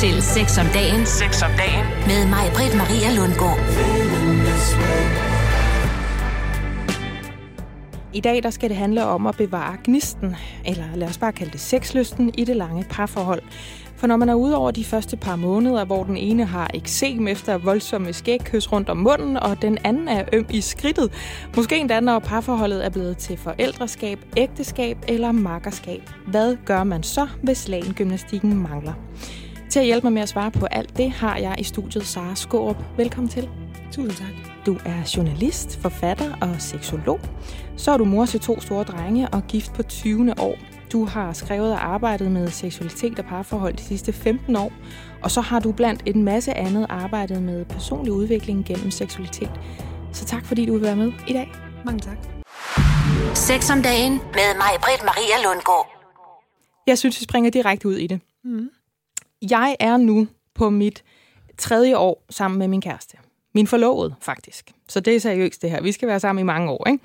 til Sex om dagen. Sex om dagen. Med mig, Britt Maria Lundgaard. I dag der skal det handle om at bevare gnisten, eller lad os bare kalde det sexlysten, i det lange parforhold. For når man er ude over de første par måneder, hvor den ene har eksem efter voldsomme skægkys rundt om munden, og den anden er øm i skridtet, måske endda når parforholdet er blevet til forældreskab, ægteskab eller makkerskab. Hvad gør man så, hvis lagengymnastikken mangler? Til at hjælpe mig med at svare på alt det, har jeg i studiet Sara Skårup. Velkommen til. Tusind tak. Du er journalist, forfatter og seksolog. Så er du mor til to store drenge og gift på 20. år. Du har skrevet og arbejdet med seksualitet og parforhold de sidste 15 år, og så har du blandt en masse andet arbejdet med personlig udvikling gennem seksualitet. Så tak fordi du vil være med i dag. Mange tak. Sex om dagen med mig, Britt Maria Lundgaard. Jeg synes, vi springer direkte ud i det. Mm. Jeg er nu på mit tredje år sammen med min kæreste. Min forlovede, faktisk. Så det er seriøst det her. Vi skal være sammen i mange år, ikke?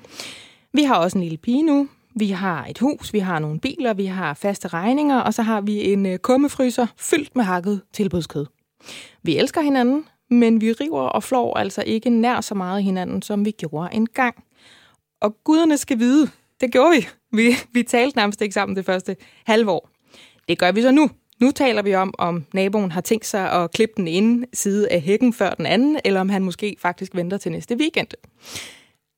Vi har også en lille pige nu. Vi har et hus, vi har nogle biler, vi har faste regninger, og så har vi en øh, kummefryser fyldt med hakket tilbudskød. Vi elsker hinanden, men vi river og flår altså ikke nær så meget hinanden, som vi gjorde engang. Og guderne skal vide, det gjorde vi. Vi, vi talte nærmest ikke sammen det første halve år. Det gør vi så nu. Nu taler vi om, om naboen har tænkt sig at klippe den ene side af hækken før den anden, eller om han måske faktisk venter til næste weekend.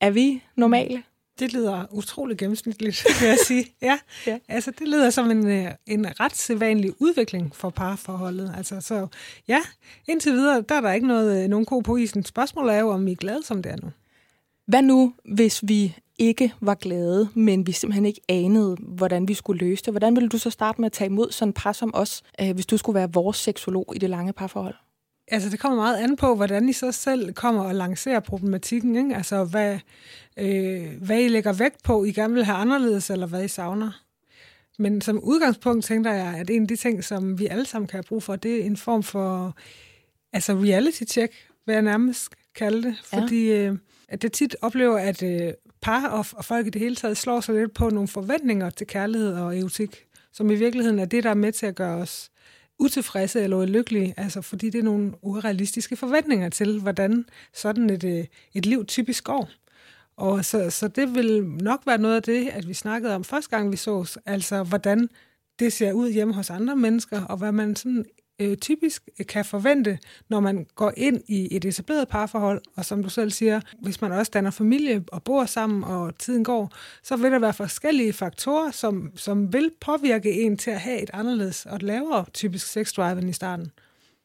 Er vi normale? Det lyder utrolig gennemsnitligt, vil jeg sige. Ja, ja. altså det lyder som en, øh, en ret sædvanlig udvikling for parforholdet. Altså, så ja, indtil videre, der er der ikke noget, øh, nogen ko på isen. Spørgsmålet er jo, om I er glade, som det er nu. Hvad nu, hvis vi ikke var glade, men vi simpelthen ikke anede, hvordan vi skulle løse det? Hvordan ville du så starte med at tage imod sådan et par som os, øh, hvis du skulle være vores seksolog i det lange parforhold? Altså, det kommer meget an på, hvordan I så selv kommer og lancerer problematikken. Ikke? Altså, hvad, øh, hvad I lægger vægt på, I gerne vil have anderledes, eller hvad I savner. Men som udgangspunkt tænker jeg, at en af de ting, som vi alle sammen kan have brug for, det er en form for altså reality check, hvad jeg nærmest kalde det. Fordi ja. øh, at det tit oplever, at øh, par og, og folk i det hele taget slår sig lidt på nogle forventninger til kærlighed og erotik, som i virkeligheden er det, der er med til at gøre os utilfredse eller ulykkelige, altså fordi det er nogle urealistiske forventninger til, hvordan sådan et, øh, et liv typisk går. Og så, så det vil nok være noget af det, at vi snakkede om første gang, vi sås, altså hvordan det ser ud hjemme hos andre mennesker, og hvad man sådan øh, typisk kan forvente, når man går ind i et etableret parforhold, og som du selv siger, hvis man også danner familie og bor sammen, og tiden går, så vil der være forskellige faktorer, som, som vil påvirke en til at have et anderledes og et lavere typisk sexdrive end i starten.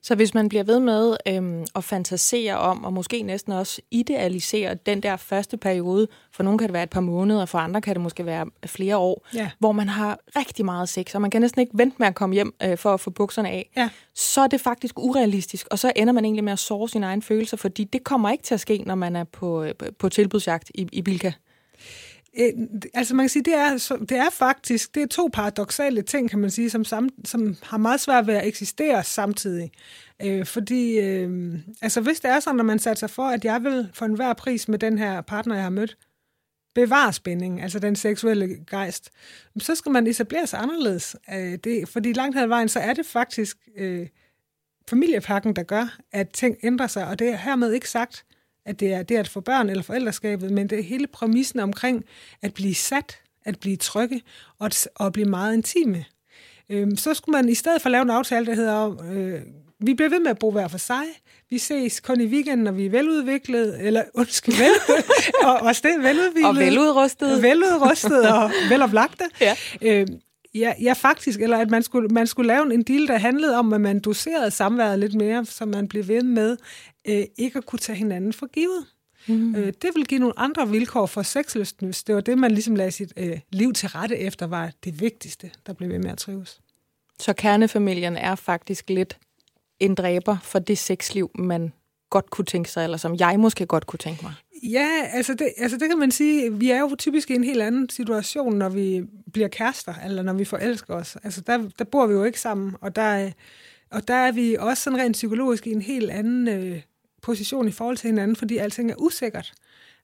Så hvis man bliver ved med øhm, at fantasere om, og måske næsten også idealisere den der første periode, for nogle kan det være et par måneder, for andre kan det måske være flere år, Ja. hvor man har rigtig meget sex, og man kan næsten ikke vente med at komme hjem øh, for at få bukserne af, Ja. så er det faktisk urealistisk, og så ender man egentlig med at såre sine egne følelser, fordi det kommer ikke til at ske, når man er på, øh, på tilbudsjagt i, i Bilka. Øh, altså man kan sige, det er, det er faktisk det er to paradoxale ting, kan man sige, som, sam, som har meget svært ved at eksistere samtidig. Øh, fordi øh, altså hvis det er sådan, når man sætter sig for, at jeg vil for enhver pris med den her partner, jeg har mødt, bevare spænding, altså den seksuelle gejst, så skal man etablere sig anderledes. Øh, det, fordi langt hen ad vejen, så er det faktisk øh, familiepakken, der gør, at ting ændrer sig, og det er hermed ikke sagt, at det er det at få børn eller forældreskabet, men det er hele præmissen omkring at blive sat, at blive trygge og at, og at blive meget intime. Øhm, så skulle man i stedet for lave en aftale, der hedder, øh, vi bliver ved med at bo hver for sig, vi ses kun i weekenden, når vi er veludviklet, eller undskyld, vel, og, og sted veludviklet. Og veludrustet. Veludrustet og veloplagte. Ja. Øh, ja, ja, faktisk. Eller at man skulle, man skulle lave en deal, der handlede om, at man doserede samværet lidt mere, så man blev ved med øh, ikke at kunne tage hinanden for givet. Mm. Øh, det vil give nogle andre vilkår for sexlysten, hvis det var det, man ligesom lagde sit øh, liv til rette efter, var det vigtigste, der blev ved med at trives. Så kernefamilien er faktisk lidt en dræber for det sexliv, man godt kunne tænke sig, eller som jeg måske godt kunne tænke mig. Ja, altså det, altså det kan man sige. Vi er jo typisk i en helt anden situation, når vi bliver kærester, eller når vi forelsker os. Altså der, der bor vi jo ikke sammen, og der, og der er vi også sådan rent psykologisk i en helt anden øh, position i forhold til hinanden, fordi alting er usikkert.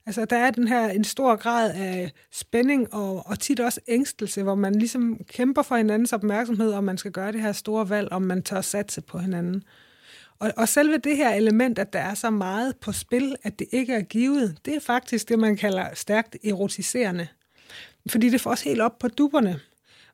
Altså, der er den her en stor grad af spænding og, og tit også ængstelse, hvor man ligesom kæmper for hinandens opmærksomhed, om man skal gøre det her store valg, om man tør satse på hinanden. Og, og selve det her element, at der er så meget på spil, at det ikke er givet, det er faktisk det, man kalder stærkt erotiserende. Fordi det får os helt op på duberne,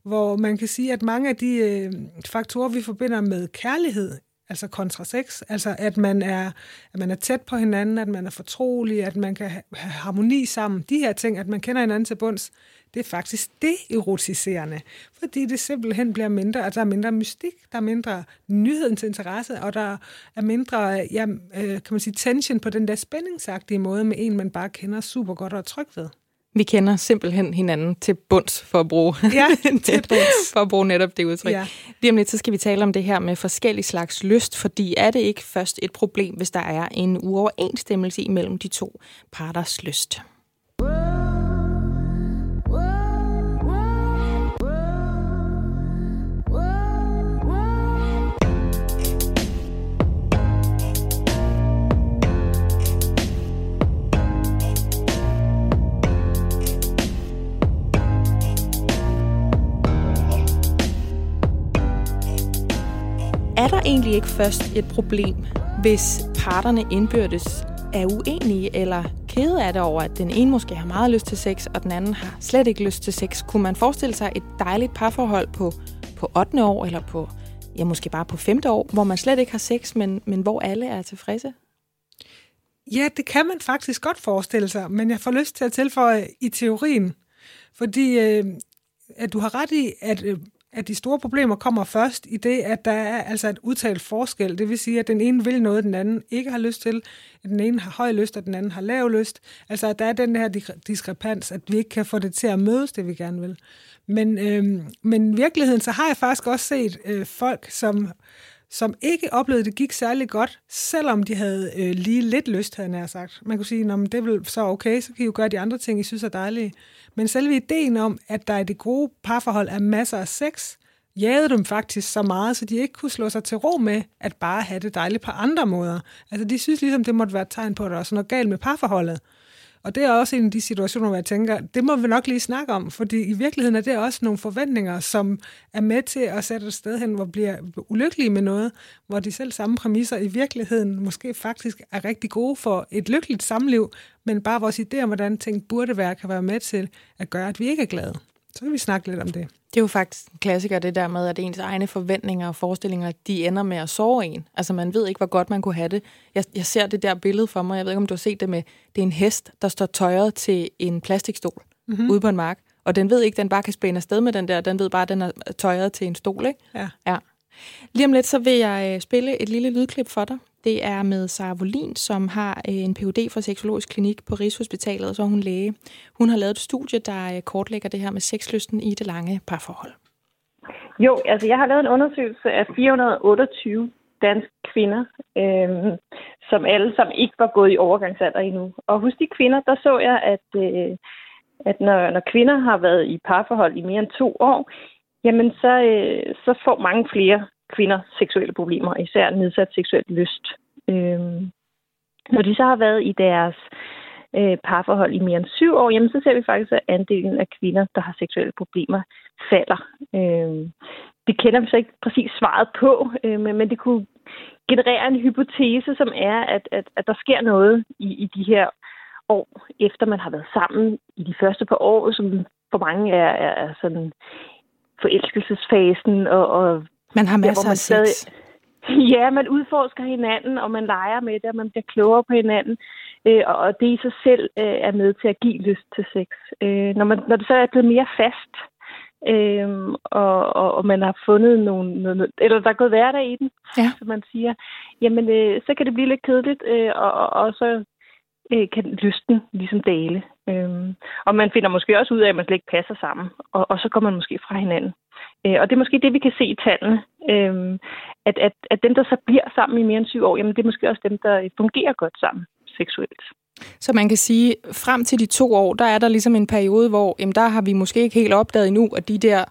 hvor man kan sige, at mange af de øh, faktorer, vi forbinder med kærlighed, altså kontra sex, altså at man, er, at man er tæt på hinanden, at man er fortrolig, at man kan have harmoni sammen, de her ting, at man kender hinanden til bunds, det er faktisk det erotiserende, fordi det simpelthen bliver mindre, at der er mindre mystik, der er mindre nyhedens interesse, og der er mindre, ja, øh, kan man sige, tension på den der spændingsagtige måde med en, man bare kender super godt og er tryg ved. Vi kender simpelthen hinanden til bunds for at bruge, ja, til bunds. for at bruge netop det udtryk. Ja. Lige om lidt, så skal vi tale om det her med forskellige slags lyst, fordi er det ikke først et problem, hvis der er en uoverensstemmelse imellem de to parters lyst? Er der egentlig ikke først et problem, hvis parterne indbyrdes er uenige eller kede af det over, at den ene måske har meget lyst til sex, og den anden har slet ikke lyst til sex? Kunne man forestille sig et dejligt parforhold på, på 8. år, eller på, ja, måske bare på 5. år, hvor man slet ikke har sex, men, men hvor alle er tilfredse? Ja, det kan man faktisk godt forestille sig, men jeg får lyst til at tilføje i teorien, fordi øh, at du har ret i, at øh, at de store problemer kommer først i det, at der er altså et udtalt forskel. Det vil sige, at den ene vil noget, den anden ikke har lyst til. At den ene har høj lyst, og den anden har lav lyst. Altså, at der er den her diskrepans, at vi ikke kan få det til at mødes, det vi gerne vil. Men, øhm, men i virkeligheden, så har jeg faktisk også set øh, folk, som som ikke oplevede, at det gik særlig godt, selvom de havde øh, lige lidt lyst, havde jeg sagt. Man kunne sige, at det er så okay, så kan I jo gøre de andre ting, I synes er dejlige. Men selve ideen om, at der i det gode parforhold er masser af sex, jagede dem faktisk så meget, så de ikke kunne slå sig til ro med at bare have det dejligt på andre måder. Altså de synes ligesom, det måtte være et tegn på, at der er noget galt med parforholdet. Og det er også en af de situationer, hvor jeg tænker, det må vi nok lige snakke om, fordi i virkeligheden er det også nogle forventninger, som er med til at sætte et sted hen, hvor bliver ulykkelige med noget, hvor de selv samme præmisser i virkeligheden måske faktisk er rigtig gode for et lykkeligt samliv, men bare vores idéer om, hvordan ting burde være, kan være med til at gøre, at vi ikke er glade. Så kan vi snakke lidt om det. Det er jo faktisk en klassiker, det der med, at ens egne forventninger og forestillinger, de ender med at sove en. Altså man ved ikke, hvor godt man kunne have det. Jeg, jeg ser det der billede for mig, jeg ved ikke, om du har set det med, det er en hest, der står tøjet til en plastikstol mm-hmm. ude på en mark. Og den ved ikke, den bare kan spænde afsted med den der, den ved bare, at den er tøjet til en stol, ikke? Ja. ja. Lige om lidt, så vil jeg øh, spille et lille lydklip for dig. Det er med Sara Volin, som har øh, en Ph.D. fra Seksologisk Klinik på Rigshospitalet, og så er hun læge. Hun har lavet et studie, der øh, kortlægger det her med sexlysten i det lange parforhold. Jo, altså jeg har lavet en undersøgelse af 428 danske kvinder, øh, som alle som ikke var gået i overgangsalder endnu. Og hos de kvinder, der så jeg, at, øh, at når, når kvinder har været i parforhold i mere end to år, jamen så, øh, så får mange flere kvinder seksuelle problemer, især nedsat seksuel lyst. Øh, når de så har været i deres øh, parforhold i mere end syv år, jamen så ser vi faktisk, at andelen af kvinder, der har seksuelle problemer, falder. Øh, det kender vi så ikke præcis svaret på, øh, men, men det kunne generere en hypotese, som er, at, at, at der sker noget i, i de her år, efter man har været sammen i de første par år, som for mange er, er, er sådan forelskelsesfasen, og, og man har masser ja, man af sex. Ja, man udforsker hinanden, og man leger med det, og man bliver klogere på hinanden. Øh, og det i sig selv øh, er med til at give lyst til sex. Øh, når, man, når det så er blevet mere fast, øh, og, og, og man har fundet nogle, noget, eller der er gået hverdag i den, ja. som man siger, jamen øh, så kan det blive lidt kedeligt, øh, og, og, og så øh, kan lysten ligesom dale. Øh, og man finder måske også ud af, at man slet ikke passer sammen, og, og så går man måske fra hinanden. Øh, og det er måske det, vi kan se i tallene, øh, at, at, at dem, der så bliver sammen i mere end syv år, jamen det er måske også dem, der fungerer godt sammen seksuelt. Så man kan sige, frem til de to år, der er der ligesom en periode, hvor jamen, der har vi måske ikke helt opdaget endnu, at de der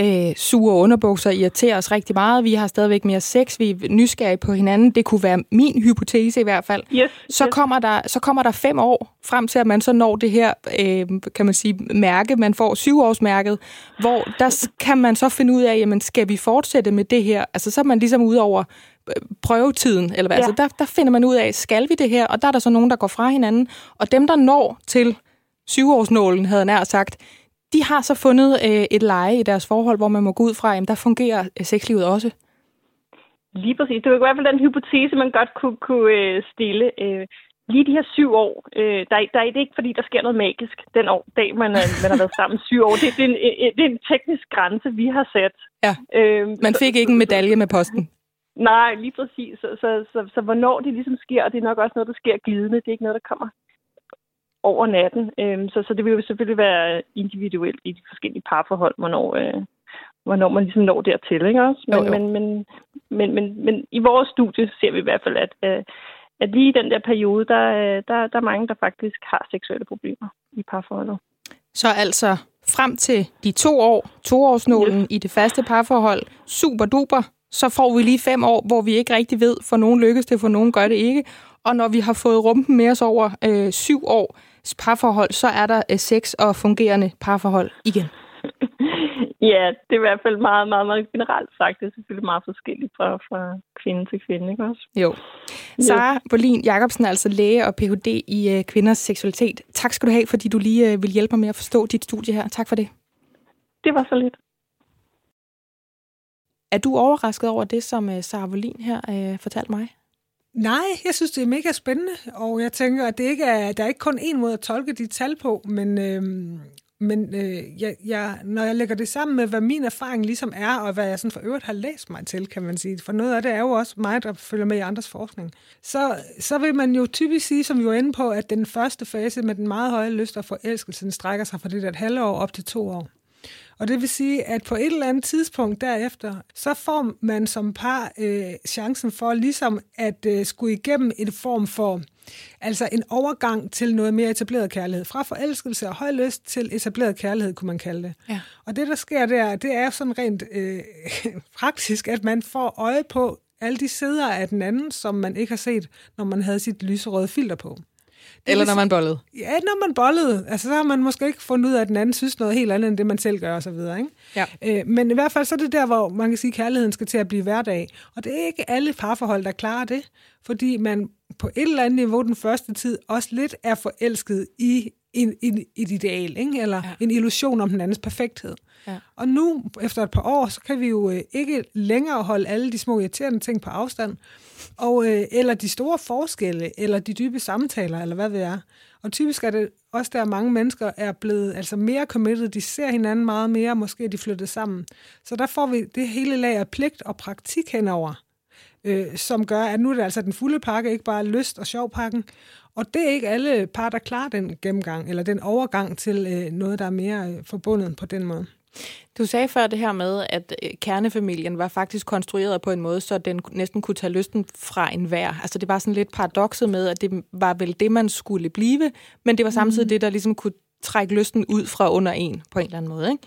øh, sure underbukser irriterer os rigtig meget. Vi har stadigvæk mere sex. Vi er nysgerrige på hinanden. Det kunne være min hypotese i hvert fald. Yes, så, yes. Kommer der, så kommer der fem år frem til, at man så når det her, øh, kan man sige, mærke. Man får syvårsmærket, hvor der kan man så finde ud af, jamen, skal vi fortsætte med det her? Altså, så er man ligesom ud over øh, prøvetiden, eller hvad? Ja. Altså, der, der finder man ud af, skal vi det her? Og der er der så nogen, der går fra hinanden. Og dem, der når til syvårsnålen, havde nær sagt, de har så fundet øh, et leje i deres forhold, hvor man må gå ud fra, at der fungerer øh, sexlivet også. Lige præcis. Det var i hvert fald den hypotese, man godt kunne, kunne øh, stille. Øh, lige de her syv år, øh, der, der er det ikke, fordi der sker noget magisk den år, dag, man, man har været sammen syv år. Det, det, er en, det er en teknisk grænse, vi har sat. Ja. Øh, man fik så, ikke en medalje med posten. Nej, lige præcis. Så, så, så, så hvornår det ligesom sker, og det er nok også noget, der sker glidende. Det er ikke noget, der kommer over natten. Øhm, så, så det vil jo selvfølgelig være individuelt i de forskellige parforhold, hvornår, øh, hvornår man ligesom når dertil. Ikke også? Men, jo, jo. Men, men, men, men, men i vores studie ser vi i hvert fald, at, øh, at lige i den der periode, der, øh, der, der er mange, der faktisk har seksuelle problemer i parforholdet. Så altså frem til de to år, toårsnålen yes. i det faste parforhold, super duper, så får vi lige fem år, hvor vi ikke rigtig ved, for nogen lykkes det, for nogen gør det ikke. Og når vi har fået rumpen med os over øh, syv år, parforhold, så er der øh, seks og fungerende parforhold igen. ja, det er i hvert fald meget, meget, meget generelt sagt. Det er selvfølgelig meget forskelligt fra, fra kvinde til kvinde, ikke også? Jo. Sara Bolin Jacobsen er altså læge og Ph.D. i øh, kvinders seksualitet. Tak skal du have, fordi du lige øh, vil hjælpe mig med at forstå dit studie her. Tak for det. Det var så lidt. Er du overrasket over det, som øh, Sara Bolin her øh, fortalte mig? Nej, jeg synes, det er mega spændende, og jeg tænker, at det ikke er, der er ikke kun én måde at tolke de tal på, men, øhm, men øh, jeg, jeg, når jeg lægger det sammen med, hvad min erfaring ligesom er, og hvad jeg sådan for øvrigt har læst mig til, kan man sige, for noget af det er jo også mig, der følger med i andres forskning, så, så vil man jo typisk sige, som vi var inde på, at den første fase med den meget høje lyst og forelskelsen strækker sig fra det der et halvår op til to år. Og det vil sige, at på et eller andet tidspunkt derefter, så får man som par øh, chancen for ligesom at øh, skulle igennem en form for, altså en overgang til noget mere etableret kærlighed. Fra forelskelse og høj lyst til etableret kærlighed, kunne man kalde det. Ja. Og det, der sker der, det er sådan rent øh, praktisk, at man får øje på alle de sider af den anden, som man ikke har set, når man havde sit lyserøde filter på. Eller når man bollede. Ja, når man bollede. Altså, så har man måske ikke fundet ud af, at den anden synes noget helt andet, end det man selv gør, og så videre. Ikke? Ja. Øh, men i hvert fald så er det der, hvor man kan sige, at kærligheden skal til at blive hverdag. Og det er ikke alle parforhold, der klarer det, fordi man på et eller andet niveau den første tid også lidt er forelsket i en, en, et ideal, ikke? eller ja. en illusion om den andens perfekthed. Ja. Og nu, efter et par år, så kan vi jo øh, ikke længere holde alle de små irriterende ting på afstand, og, øh, eller de store forskelle, eller de dybe samtaler, eller hvad det er. Og typisk er det også der, mange mennesker er blevet altså mere committed, de ser hinanden meget mere, måske er de flyttet sammen. Så der får vi det hele lag af pligt og praktik henover, øh, som gør, at nu er det altså den fulde pakke, ikke bare lyst og sjov pakken. Og det er ikke alle par, der klarer den gennemgang, eller den overgang til øh, noget, der er mere øh, forbundet på den måde. Du sagde før det her med, at øh, kernefamilien var faktisk konstrueret på en måde, så den næsten kunne tage lysten fra en hver. Altså det var sådan lidt paradokset med, at det var vel det, man skulle blive, men det var samtidig mm. det, der ligesom kunne trække lysten ud fra under en på en eller anden måde. Ikke?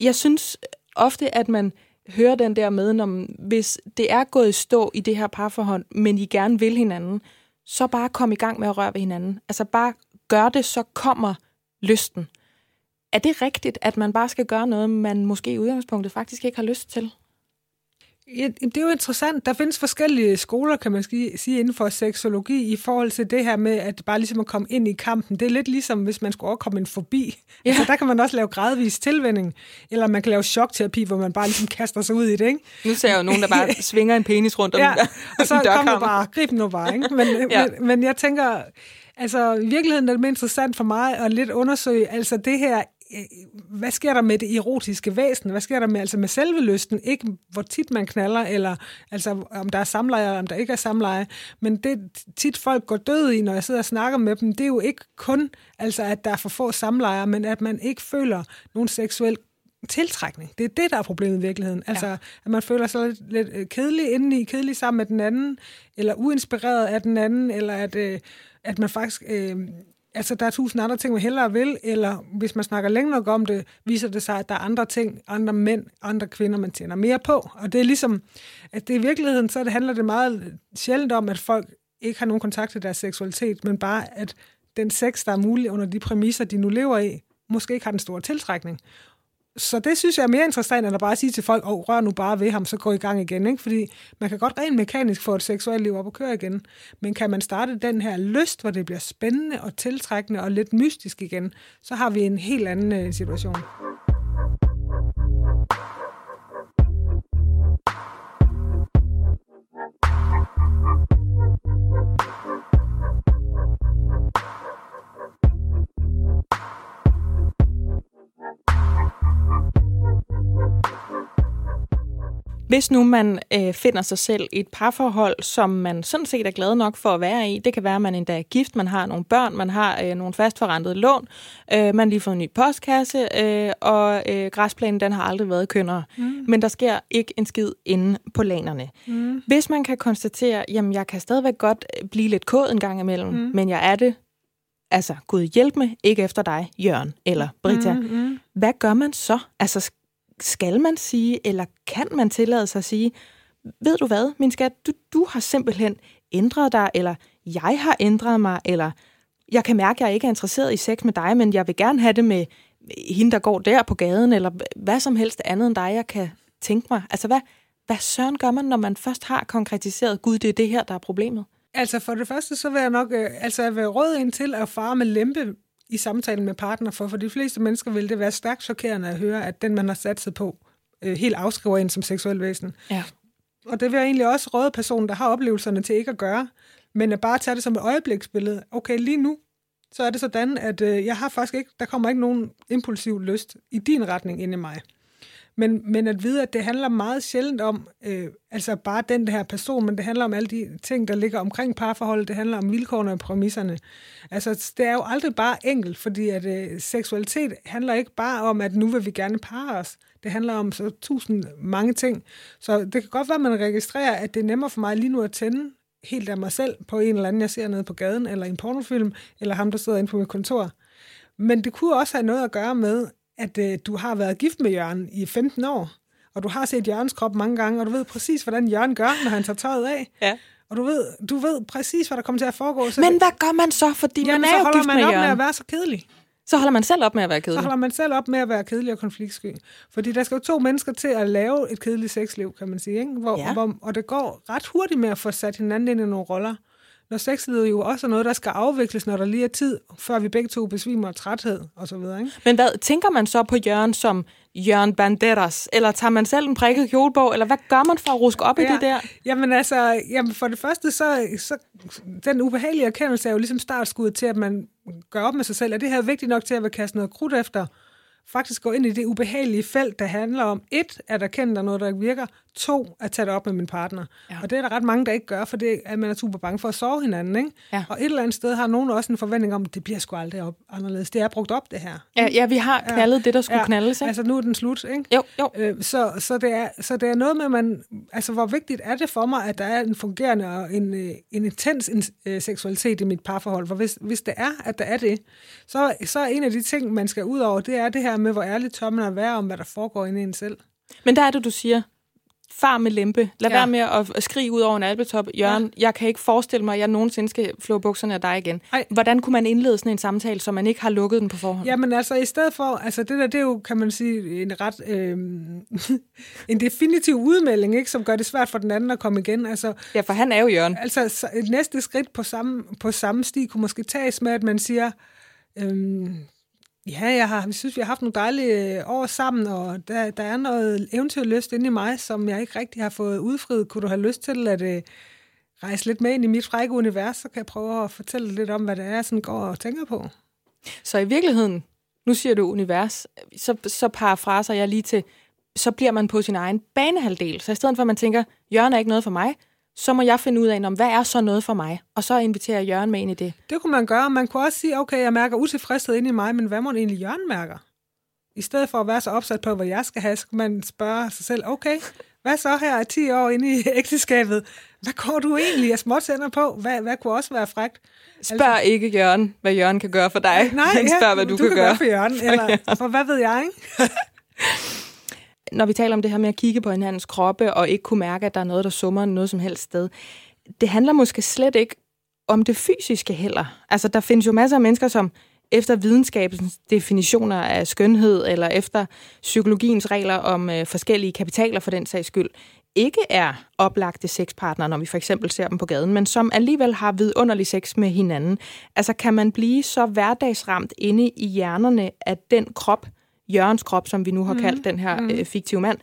Jeg synes ofte, at man høre den der med, når, hvis det er gået i stå i det her parforhold, men I gerne vil hinanden, så bare kom i gang med at røre ved hinanden. Altså bare gør det, så kommer lysten. Er det rigtigt, at man bare skal gøre noget, man måske i udgangspunktet faktisk ikke har lyst til? Ja, det er jo interessant. Der findes forskellige skoler, kan man sige, inden for seksologi i forhold til det her med, at bare ligesom at komme ind i kampen. Det er lidt ligesom, hvis man skulle overkomme en forbi. Ja. Altså, der kan man også lave gradvis tilvænding, eller man kan lave chokterapi, hvor man bare ligesom kaster sig ud i det. Ikke? Nu ser jeg jo nogen, der bare svinger en penis rundt om ja, og så kommer bare, grib nu bare. Ikke? Men, ja. men, men jeg tænker, altså i virkeligheden er det mere interessant for mig at lidt undersøge, altså det her hvad sker der med det erotiske væsen? Hvad sker der med, altså med selve lysten? Ikke hvor tit man knaller, eller altså, om der er samleje, eller om der ikke er samleje. Men det tit folk går død i, når jeg sidder og snakker med dem, det er jo ikke kun, altså, at der er for få samlejer, men at man ikke føler nogen seksuel tiltrækning. Det er det, der er problemet i virkeligheden. Altså, ja. at man føler sig lidt, lidt kedelig indeni, kedelig sammen med den anden, eller uinspireret af den anden, eller at, øh, at man faktisk... Øh, altså, der er tusind andre ting, man hellere vil, eller hvis man snakker længe nok om det, viser det sig, at der er andre ting, andre mænd, andre kvinder, man tjener mere på. Og det er ligesom, at det i virkeligheden, så det handler det meget sjældent om, at folk ikke har nogen kontakt til deres seksualitet, men bare, at den sex, der er mulig under de præmisser, de nu lever i, måske ikke har den store tiltrækning. Så det synes jeg er mere interessant, end at bare sige til folk, åh, oh, rør nu bare ved ham, så gå i gang igen. Ikke? Fordi man kan godt rent mekanisk få et seksuelt liv op og køre igen. Men kan man starte den her lyst, hvor det bliver spændende og tiltrækkende og lidt mystisk igen, så har vi en helt anden uh, situation. Hvis nu man øh, finder sig selv i et parforhold, som man sådan set er glad nok for at være i, det kan være, at man endda er gift, man har nogle børn, man har øh, nogle fastforrentede lån, øh, man lige fået en ny postkasse, øh, og øh, græsplænen den har aldrig været kønnere. Mm. Men der sker ikke en skid inde på lanerne. Mm. Hvis man kan konstatere, jamen jeg kan stadigvæk godt blive lidt kod en gang imellem, mm. men jeg er det altså, Gud hjælp mig, ikke efter dig, Jørgen eller Brita. Mm, mm. Hvad gør man så? Altså, skal man sige, eller kan man tillade sig at sige, ved du hvad, min skat, du, du har simpelthen ændret dig, eller jeg har ændret mig, eller jeg kan mærke, at jeg ikke er interesseret i sex med dig, men jeg vil gerne have det med hende, der går der på gaden, eller hvad som helst andet end dig, jeg kan tænke mig. Altså, hvad, hvad søren gør man, når man først har konkretiseret, gud, det er det her, der er problemet? Altså for det første, så vil jeg nok øh, altså jeg vil råde ind til at fare med lempe i samtalen med partner, for for de fleste mennesker vil det være stærkt chokerende at høre, at den, man har sat sig på, øh, helt afskriver en som seksuel væsen. Ja. Og det vil jeg egentlig også råde personen, der har oplevelserne til ikke at gøre, men at bare tage det som et øjebliksbillede. Okay, lige nu, så er det sådan, at øh, jeg har faktisk ikke, der kommer ikke nogen impulsiv lyst i din retning ind i mig. Men, men at vide, at det handler meget sjældent om, øh, altså bare den her person, men det handler om alle de ting, der ligger omkring parforholdet. Det handler om vilkårene og præmisserne. Altså, det er jo aldrig bare enkelt, fordi at øh, seksualitet handler ikke bare om, at nu vil vi gerne parre os. Det handler om så tusind mange ting. Så det kan godt være, at man registrerer, at det er nemmere for mig lige nu at tænde helt af mig selv på en eller anden, jeg ser nede på gaden, eller en pornofilm, eller ham, der sidder inde på mit kontor. Men det kunne også have noget at gøre med, at øh, du har været gift med Jørgen i 15 år, og du har set Jørgens krop mange gange, og du ved præcis, hvordan Jørgen gør, når han tager tøjet af. Ja. Og du ved, du ved præcis, hvad der kommer til at foregå. Så Men hvad gør man så, fordi jamen, man er så jo gift man med op Jørgen? med at være så kedelig. Så holder man selv op med at være Så kedelig. holder man selv op med at være kedelig og konfliktsky. Fordi der skal jo to mennesker til at lave et kedeligt sexliv, kan man sige. Ikke? Hvor, Ja. hvor, og det går ret hurtigt med at få sat hinanden ind i nogle roller. Når sexlivet jo også er noget, der skal afvikles, når der lige er tid, før vi begge to besvimer af træthed og så videre. Ikke? Men hvad, tænker man så på Jørgen som Jørgen Banderas? Eller tager man selv en prikket kjole på? Eller hvad gør man for at ruske op ja. i det der? Jamen altså, jamen for det første, så, så den ubehagelige erkendelse er jo ligesom startskuddet til, at man gør op med sig selv. Er det her vigtigt nok til at vil kaste noget krudt efter? Faktisk gå ind i det ubehagelige felt, der handler om et, at erkende, der er noget, der ikke virker. To, at tage det op med min partner. Ja. Og det er der ret mange, der ikke gør, for det er, at man er super bange for at sove hinanden. Ikke? Ja. Og et eller andet sted har nogen også en forventning om, at det bliver sgu aldrig op anderledes. Det er brugt op, det her. Ja, ja vi har knaldet ja. det, der skulle Ja, knaldes, ikke? Altså nu er den slut, ikke? Jo, jo. Øh, så, så, det er, så det er noget med, man, altså hvor vigtigt er det for mig, at der er en fungerende og en, øh, en intens en, øh, seksualitet i mit parforhold. For hvis, hvis det er, at der er det, så, så er en af de ting, man skal ud over, det er det her med, hvor ærligt tør man at være om, hvad der foregår inde i en selv. Men der er det, du siger, far med lempe. Lad ja. Være med at- skrige ud over en albetop. Jørgen, ja. jeg kan ikke forestille mig, at jeg nogensinde skal flå bukserne af dig igen. Ej. Hvordan kunne man indlede sådan en samtale, så man ikke har lukket den på forhånd? Jamen altså, i stedet for, altså det der, det er jo, kan man sige, en ret, øh, en definitiv udmelding, ikke, som gør det svært for den anden at komme igen. Altså, Ja, for han er jo Jørgen. Altså, så et næste skridt på samme, på samme sti kunne måske tages med, at man siger, øhm, ja, jeg, har, jeg synes, vi har haft nogle dejlige øh, år sammen, og der, der er noget eventyrlyst inde i mig, som jeg ikke rigtig har fået udfriet. Kunne du have lyst til at øh, rejse lidt med ind i mit frække univers, så kan jeg prøve at fortælle lidt om, hvad det er, jeg sådan går og tænker på. Så i virkeligheden, nu siger du univers, så, så parafraser jeg lige til, så bliver man på sin egen banehalvdel. Så i stedet for, at man tænker, Jørgen er ikke noget for mig, så må jeg finde ud af, om hvad er så noget for mig? Og så inviterer jeg Jørgen med ind i det. Det kunne man gøre. Man kunne også sige, okay, jeg mærker utilfredshed inde i mig, men hvad må egentlig Jørgen mærker? I stedet for at være så opsat på, hvad jeg skal have, så kan man spørge sig selv, okay, hvad så her er 10 år inde i ægteskabet? Hvad går du egentlig af småtænder på? Hvad, hvad kunne også være frægt? Spørg altså, ikke Jørgen, hvad Jørgen kan gøre for dig. Nej, men spørg, ja, hvad du, du kan, kan gøre. gøre for Jørgen, eller for hvad ved jeg, ikke? Når vi taler om det her med at kigge på hinandens kroppe, og ikke kunne mærke, at der er noget, der summer noget som helst sted, det handler måske slet ikke om det fysiske heller. Altså, der findes jo masser af mennesker, som efter videnskabens definitioner af skønhed, eller efter psykologiens regler om øh, forskellige kapitaler for den sags skyld, ikke er oplagte sexpartnere, når vi for eksempel ser dem på gaden, men som alligevel har vidunderlig sex med hinanden. Altså kan man blive så hverdagsramt inde i hjernerne af den krop, Jørgens krop, som vi nu har kaldt mm. den her øh, fiktive mand,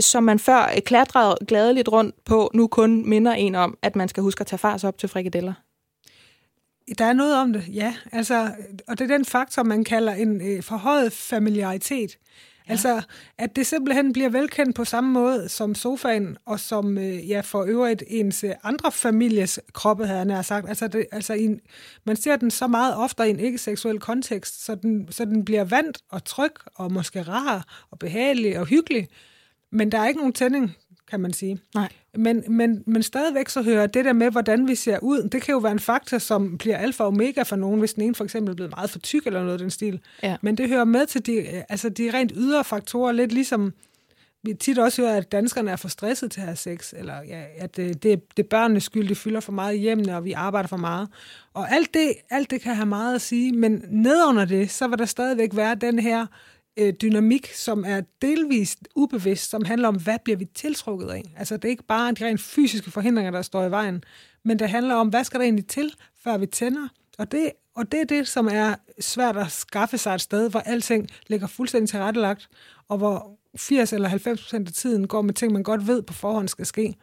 som man før klatrede gladeligt rundt på, nu kun minder en om, at man skal huske at tage fars op til frikadeller. Der er noget om det, ja. Altså, og det er den faktor, man kalder en øh, forhøjet familiaritet. Ja. Altså, at det simpelthen bliver velkendt på samme måde som sofaen, og som øh, ja, for øvrigt ens andre families kroppe, havde jeg nær sagt. Altså, det, altså en, man ser den så meget ofte i en ikke-seksuel kontekst, så den, så den bliver vant og tryg, og måske rar, og behagelig og hyggelig. Men der er ikke nogen tænding, kan man sige. Nej. Men, men, men stadigvæk så hører det der med, hvordan vi ser ud, det kan jo være en faktor, som bliver alfa og omega for nogen, hvis den ene for eksempel er blevet meget for tyk eller noget af den stil. Ja. Men det hører med til de, altså de rent ydre faktorer, lidt ligesom vi tit også hører, at danskerne er for stresset til at have sex, eller ja, at det, det, det er børnenes skyld, de fylder for meget hjemme, og vi arbejder for meget. Og alt det, alt det kan have meget at sige, men nedunder det, så vil der stadigvæk være den her øh, dynamik, som er delvist ubevidst, som handler om, hvad bliver vi tiltrukket af? Altså, det er ikke bare de rent fysiske forhindringer, der står i vejen, men det handler om, hvad skal der egentlig til, før vi tænder? Og det, og det er det, som er svært at skaffe sig et sted, hvor alting ligger fuldstændig tilrettelagt, og hvor 80 eller 90 procent af tiden går med ting, man godt ved på forhånd skal ske.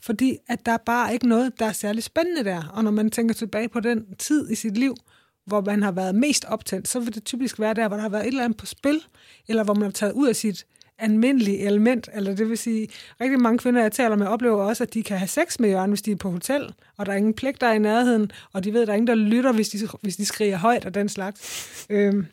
Fordi at der er bare ikke noget, der er særlig spændende der. Og når man tænker tilbage på den tid i sit liv, hvor man har været mest optændt, så vil det typisk være der, hvor der har været et eller andet på spil, eller hvor man har taget ud af sit almindelige element, eller det vil sige, rigtig mange kvinder, jeg taler med, oplever også, at de kan have sex med Jørgen, hvis de er på hotel, og der er ingen pligt der i nærheden, og de ved, at der er ingen, der lytter, hvis de, hvis de skriger højt og den slags. Øhm,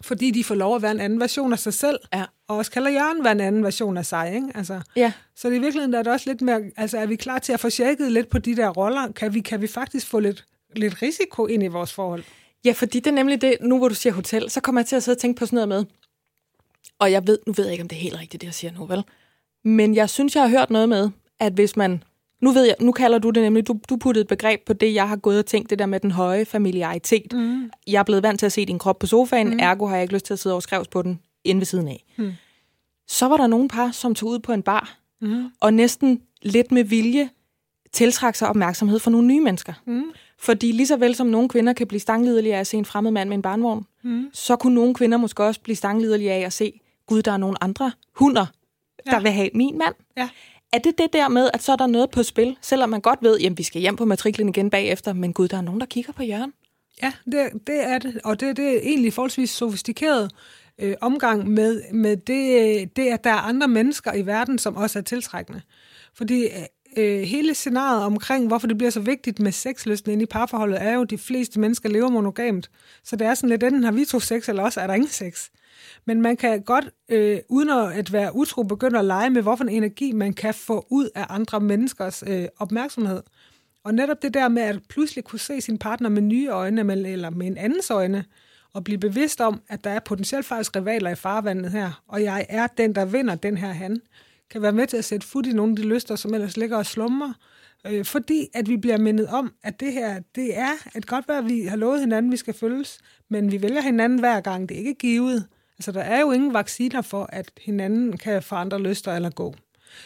fordi de får lov at være en anden version af sig selv, Ja. og også kalder Jørgen være en anden version af sig. Ikke? Altså, Ja. så i virkeligheden der er det også lidt mere, altså er vi klar til at få tjekket lidt på de der roller? Kan vi, kan vi faktisk få lidt, lidt risiko ind i vores forhold? Ja, fordi det er nemlig det, nu hvor du siger hotel, så kommer jeg til at sidde og tænke på sådan noget med, og jeg ved, nu ved jeg ikke, om det er helt rigtigt, det jeg siger nu, vel? Men jeg synes, jeg har hørt noget med, at hvis man, nu ved jeg, nu kalder du det nemlig, du, du puttede et begreb på det, jeg har gået og tænkt, det der med den høje familiaritet. Mm. Jeg er blevet vant til at se din krop på sofaen, mm. ergo har jeg ikke lyst til at sidde og skrevs på den inde ved siden af. Mm. Så var der nogle par, som tog ud på en bar, mm. og næsten lidt med vilje tiltrak sig opmærksomhed fra nogle nye mennesker. Mm. Fordi lige så vel som nogle kvinder kan blive stangliderlige af at se en fremmed mand med en barnvogn, mm. så kunne nogle kvinder måske også blive stangliderlige af at se, gud, der er nogle andre hunder, der Ja. vil have min mand. Ja. Er det det der med, at så er der noget på spil, selvom man godt ved, at vi skal hjem på matriklen igen bagefter, men gud, der er nogen, der kigger på Jørgen? Ja, det, det er det, og det, det er egentlig forholdsvis sofistikeret øh, omgang med, med det, det, at der er andre mennesker i verden, som også er tiltrækkende. Fordi øh, hele scenariet omkring, hvorfor det bliver så vigtigt med sexlysten inde i parforholdet, er jo, at de fleste mennesker lever monogamt. Så det er sådan lidt, enten har vi to sex, eller også er der ingen sex. Men man kan godt, øh, uden at være utro, begynde at lege med, hvorfor en energi man kan få ud af andre menneskers øh, opmærksomhed. Og netop det der med at pludselig kunne se sin partner med nye øjne, eller med en andens øjne, og blive bevidst om, at der er potentielt faktisk rivaler i farvandet her, og jeg er den, der vinder den her han, kan være med til at sætte fod i nogle af de lyster, som ellers ligger og slummer, øh, fordi at vi bliver mindet om, at det her, det er et godt være, at vi har lovet hinanden, at vi skal følges, men vi vælger hinanden hver gang, det er ikke givet. Altså, der er jo ingen vacciner for, at hinanden kan forandre lyster eller gå.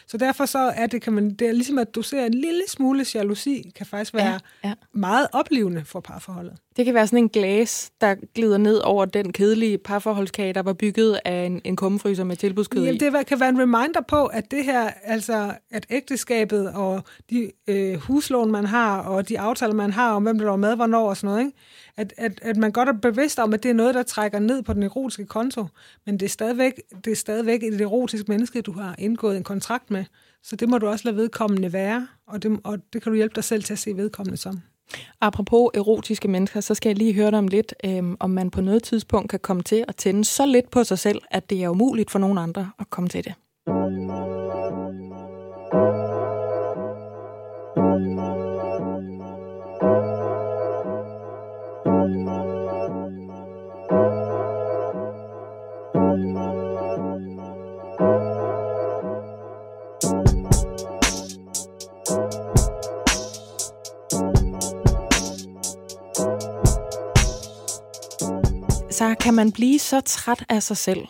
Så derfor så er det, kan man, det er ligesom at dosere en lille smule jalousi, kan faktisk være Ja, ja. meget oplevende for parforholdet. Det kan være sådan en glas, der glider ned over den kedelige parforholdskage, der var bygget af en, en kummefryser med tilbudskød Jamen, det var- kan være en reminder på, at det her, altså at ægteskabet og de øh, huslån, man har, og de aftaler, man har om, hvem der laver mad, hvornår og sådan noget, ikke? At, at, at man godt er bevidst om, at det er noget, der trækker ned på den erotiske konto, men det er stadigvæk, det er stadigvæk et erotisk menneske, du har indgået en kontrakt med, så det må du også lade vedkommende være, og det, og det kan du hjælpe dig selv til at se vedkommende som. Apropos erotiske mennesker, så skal jeg lige høre dig om lidt, øhm, om man på noget tidspunkt kan komme til at tænde så lidt på sig selv, at det er umuligt for nogen andre at komme til det. Så kan man blive så træt af sig selv,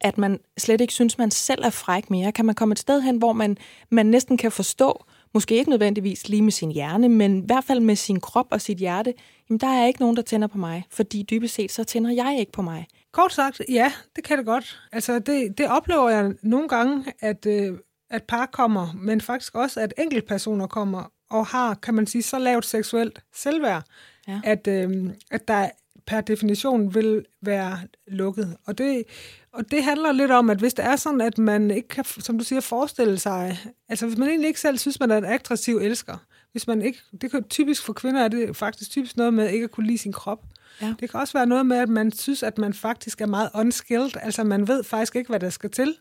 at man slet ikke synes, man selv er fræk mere? Kan man komme et sted hen, hvor man, man næsten kan forstå, måske ikke nødvendigvis lige med sin hjerne, men i hvert fald med sin krop og sit hjerte, jamen der er ikke nogen, der tænder på mig, fordi dybest set så tænder jeg ikke på mig. Kort sagt, ja, det kan det godt. Altså, det, det oplever jeg nogle gange, at, øh, at par kommer, men faktisk også, at enkeltpersoner kommer og har, kan man sige, så lavt seksuelt selvværd, ja. at, øh, at der per definition vil være lukket. Og det, og det handler lidt om, at hvis det er sådan, at man ikke kan, som du siger, forestille sig, altså hvis man egentlig ikke selv synes, man er en attraktiv elsker, hvis man ikke, det kan typisk for kvinder er det faktisk typisk noget med ikke at kunne lide sin krop. Ja. Det kan også være noget med, at man synes, at man faktisk er meget unskilled, altså man ved faktisk ikke, hvad der skal til.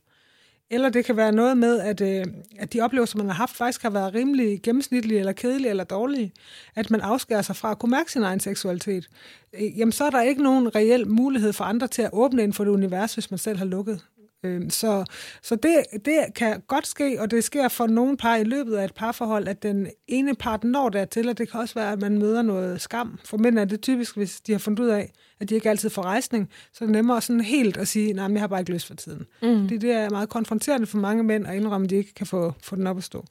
Eller det kan være noget med, at, øh, at de oplevelser, man har haft, faktisk har været rimelig gennemsnitlige, eller kedelige, eller dårlige. At man afskærer sig fra at kunne mærke sin egen seksualitet. Øh, jamen, så er der ikke nogen reel mulighed for andre til at åbne ind for det univers, hvis man selv har lukket Øh, så så det, det kan godt ske, og det sker for nogle par i løbet af et parforhold, at den ene part når dertil, og det kan også være, at man møder noget skam. For mænd er det typisk, hvis de har fundet ud af, at de ikke altid får rejsning, så er det nemmere sådan helt at sige, nej, jeg har bare ikke lyst for tiden. Mm. Det, det er meget konfronterende for mange mænd at indrømme, at de ikke kan få, få den op at stå.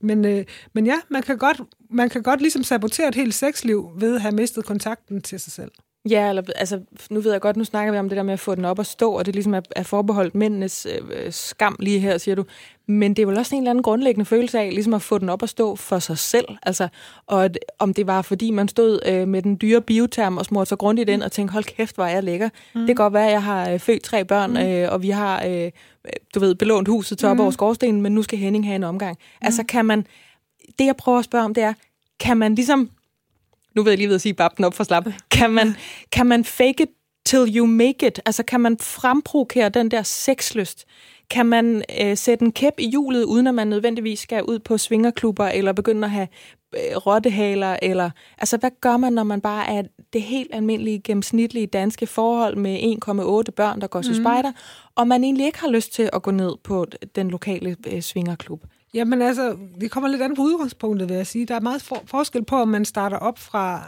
Men, øh, men ja, man kan, godt, man kan godt ligesom sabotere et helt sexliv ved at have mistet kontakten til sig selv. Ja, eller, altså, nu ved jeg godt, nu snakker vi om det der med at få den op og stå, og det ligesom er, er forbeholdt mændenes øh, skam lige her, siger du. Men det er vel også en eller anden grundlæggende følelse af, ligesom at få den op og stå for sig selv. Altså, og at, om det var, fordi man stod øh, med den dyre bioterm og smurte så grundigt ind og tænkte, hold kæft, hvor er jeg lækker. Mm. Det kan godt være, at jeg har øh, født tre børn, mm. øh, og vi har, øh, du ved, belånt huset til op mm. over skorstenen, men nu skal Henning have en omgang. Mm. Altså, kan man... Det, jeg prøver at spørge om, det er, kan man ligesom nu ved jeg lige ved at sige babten op for slap, kan man, kan man fake it till you make it? Altså kan man fremprovokere den der sexlyst? Kan man øh, sætte en kæp i hjulet, uden at man nødvendigvis skal ud på svingerklubber, eller begynde at have øh, rottehaler, eller altså hvad gør man, når man bare er det helt almindelige, gennemsnitlige danske forhold med 1,8 børn, der går til mm. spejder, og man egentlig ikke har lyst til at gå ned på den lokale øh, svingerklub? Jamen altså, det kommer lidt an på udgangspunktet, vil jeg sige. Der er meget for- forskel på, om man starter op fra